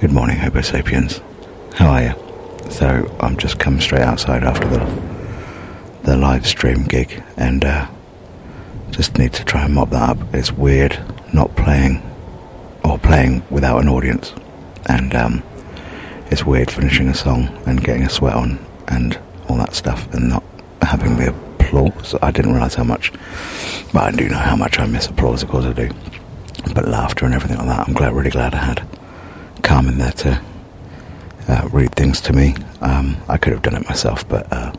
Homo sapiens. How are you? So I'm just come straight outside after the the live stream gig, and uh, just need to try and mop that up. It's weird not playing or playing without an audience, and um, it's weird finishing a song and getting a sweat on and all that stuff, and not having the applause. I didn't realise how much, but I do know how much I miss applause. Of course I do, but laughter and everything like that. I'm glad, really glad I had Carmen there to uh, read things to me. Um, I could have done it myself, but uh,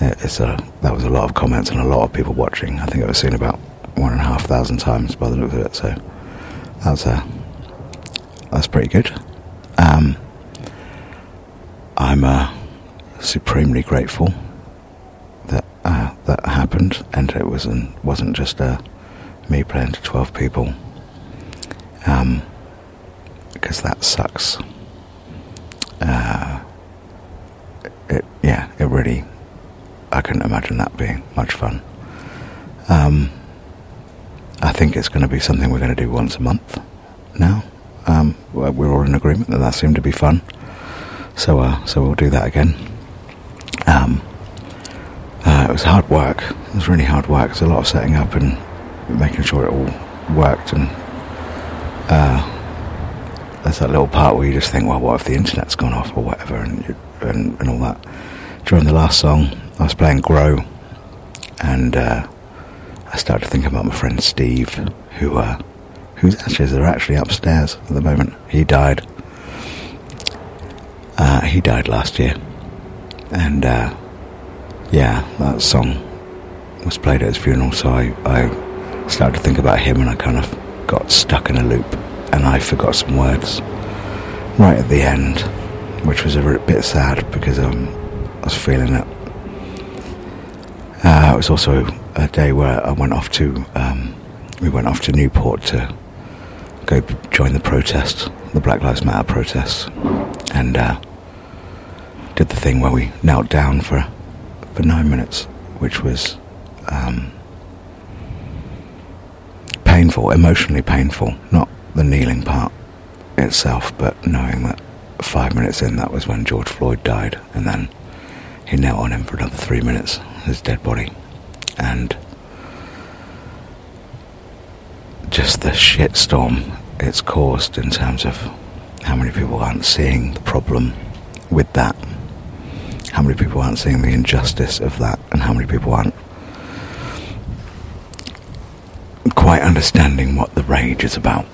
it's a that was a lot of comments and a lot of people watching. I think it was seen about one and a half thousand times by the look of it. So that's a that's pretty good. Um, I'm uh, supremely grateful that uh, that happened, and it wasn't wasn't just uh, me playing to twelve people. Um, because that sucks. Uh, it yeah, it really. I couldn't imagine that being much fun. Um, I think it's going to be something we're going to do once a month now. Um, we're all in agreement that that seemed to be fun, so uh, so we'll do that again. Um, uh, it was hard work. It was really hard work. There's a lot of setting up and making sure it all worked and. Uh, there's that little part where you just think, well, what if the internet's gone off or whatever, and you, and, and all that. During the last song, I was playing Grow, and uh, I started to think about my friend Steve, who uh, whose ashes are actually upstairs at the moment. He died. Uh, he died last year, and uh, yeah, that song was played at his funeral. So I, I started to think about him, and I kind of got stuck in a loop and I forgot some words right at the end, which was a bit sad because um, I was feeling it. Uh, it was also a day where I went off to um, we went off to Newport to go join the protest, the Black Lives Matter protest, and uh, did the thing where we knelt down for for nine minutes, which was um, painful, emotionally painful, not the kneeling part itself, but knowing that five minutes in, that was when George Floyd died, and then he knelt on him for another three minutes, his dead body, and just the shitstorm it's caused in terms of how many people aren't seeing the problem with that, how many people aren't seeing the injustice of that, and how many people aren't quite understanding what the rage is about.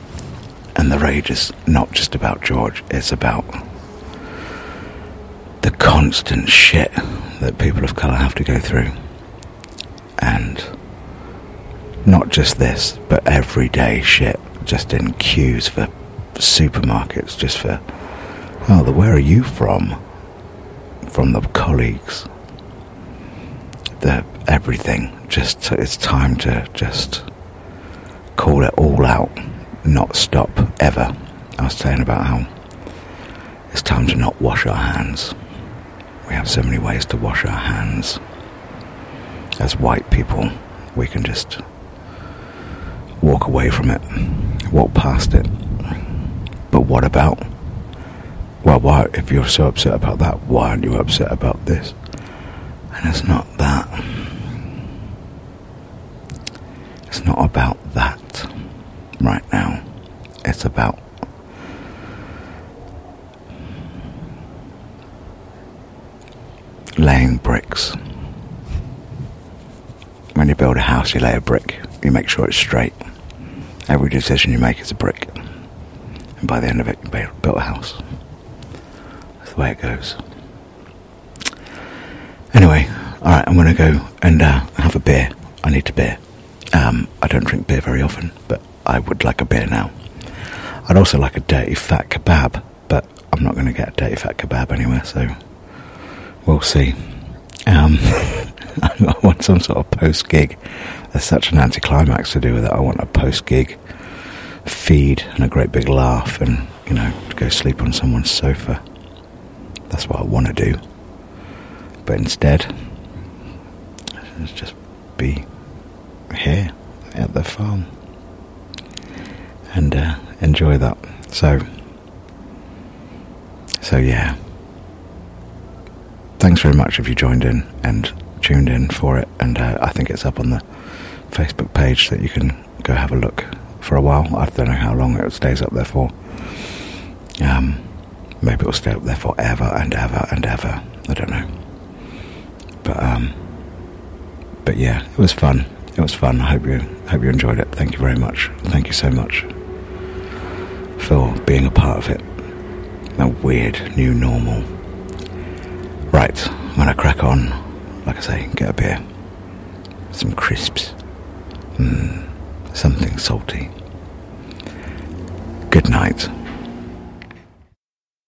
And the rage is not just about George, it's about the constant shit that people of colour have to go through. And not just this, but everyday shit, just in queues for supermarkets, just for, oh, the where are you from? From the colleagues. The everything. Just, it's time to just call it all out not stop ever. I was saying about how it's time to not wash our hands. We have so many ways to wash our hands. As white people, we can just walk away from it, walk past it. But what about? Well, why, if you're so upset about that, why aren't you upset about this? And it's not that. It's not about that right now. About laying bricks. When you build a house, you lay a brick. You make sure it's straight. Every decision you make is a brick. And by the end of it, you built a house. That's the way it goes. Anyway, alright, I'm to go and uh, have a beer. I need a beer. Um, I don't drink beer very often, but I would like a beer now. I'd also like a dirty fat kebab, but I'm not going to get a dirty fat kebab anywhere, so we'll see. Um, I want some sort of post gig. There's such an anticlimax to do with it. I want a post gig feed and a great big laugh and, you know, to go sleep on someone's sofa. That's what I want to do. But instead, just be here at the farm and uh, enjoy that. So, So, yeah. Thanks very much if you joined in and tuned in for it. And uh, I think it's up on the Facebook page that you can go have a look for a while. I don't know how long it stays up there for. Um, maybe it'll stay up there forever and ever and ever. I don't know. But um, but yeah, it was fun. It was fun. I hope you hope you enjoyed it. Thank you very much. Thank you so much for being a part of it. That weird new normal. Right, I'm gonna crack on. Like I say, get a beer, some crisps, mm, something salty. Good night.